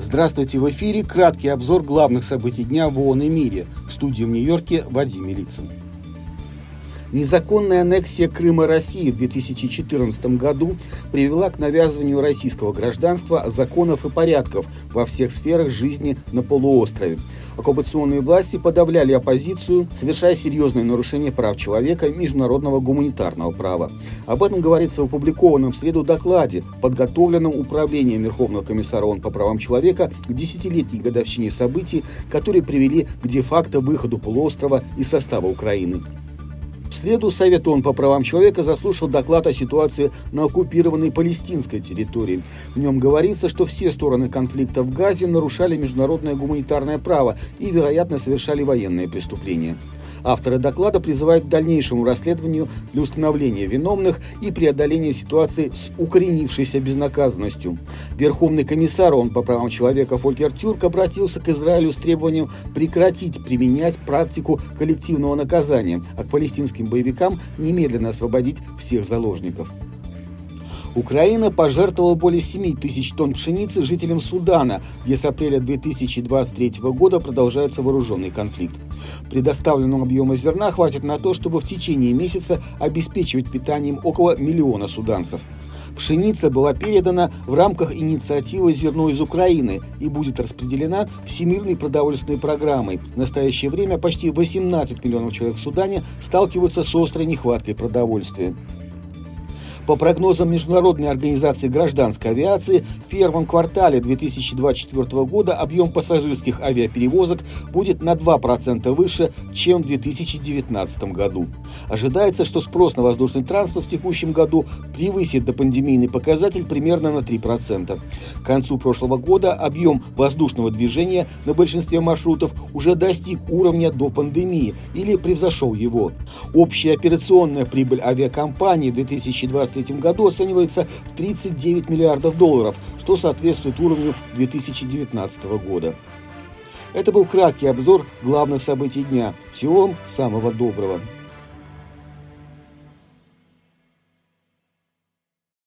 Здравствуйте, в эфире краткий обзор главных событий дня в ООН и мире. В студии в Нью-Йорке Вадим Милицын. Незаконная аннексия Крыма России в 2014 году привела к навязыванию российского гражданства, законов и порядков во всех сферах жизни на полуострове. Оккупационные власти подавляли оппозицию, совершая серьезные нарушения прав человека и международного гуманитарного права. Об этом говорится в опубликованном в среду докладе, подготовленном Управлением Верховного комиссара ООН по правам человека к десятилетней годовщине событий, которые привели к де-факто выходу полуострова из состава Украины. В среду Совет ООН по правам человека заслушал доклад о ситуации на оккупированной палестинской территории. В нем говорится, что все стороны конфликта в Газе нарушали международное гуманитарное право и, вероятно, совершали военные преступления. Авторы доклада призывают к дальнейшему расследованию для установления виновных и преодоления ситуации с укоренившейся безнаказанностью. Верховный комиссар ООН по правам человека Фолькер Тюрк обратился к Израилю с требованием прекратить применять практику коллективного наказания, а к палестинским боевикам немедленно освободить всех заложников. Украина пожертвовала более 7 тысяч тонн пшеницы жителям Судана, где с апреля 2023 года продолжается вооруженный конфликт. Предоставленного объема зерна хватит на то, чтобы в течение месяца обеспечивать питанием около миллиона суданцев. Пшеница была передана в рамках инициативы «Зерно из Украины» и будет распределена Всемирной продовольственной программой. В настоящее время почти 18 миллионов человек в Судане сталкиваются с острой нехваткой продовольствия. По прогнозам Международной организации гражданской авиации, в первом квартале 2024 года объем пассажирских авиаперевозок будет на 2% выше, чем в 2019 году. Ожидается, что спрос на воздушный транспорт в текущем году превысит допандемийный показатель примерно на 3%. К концу прошлого года объем воздушного движения на большинстве маршрутов уже достиг уровня до пандемии или превзошел его. Общая операционная прибыль авиакомпании в 2023 2023 году оценивается в 39 миллиардов долларов, что соответствует уровню 2019 года. Это был краткий обзор главных событий дня. Всего вам самого доброго.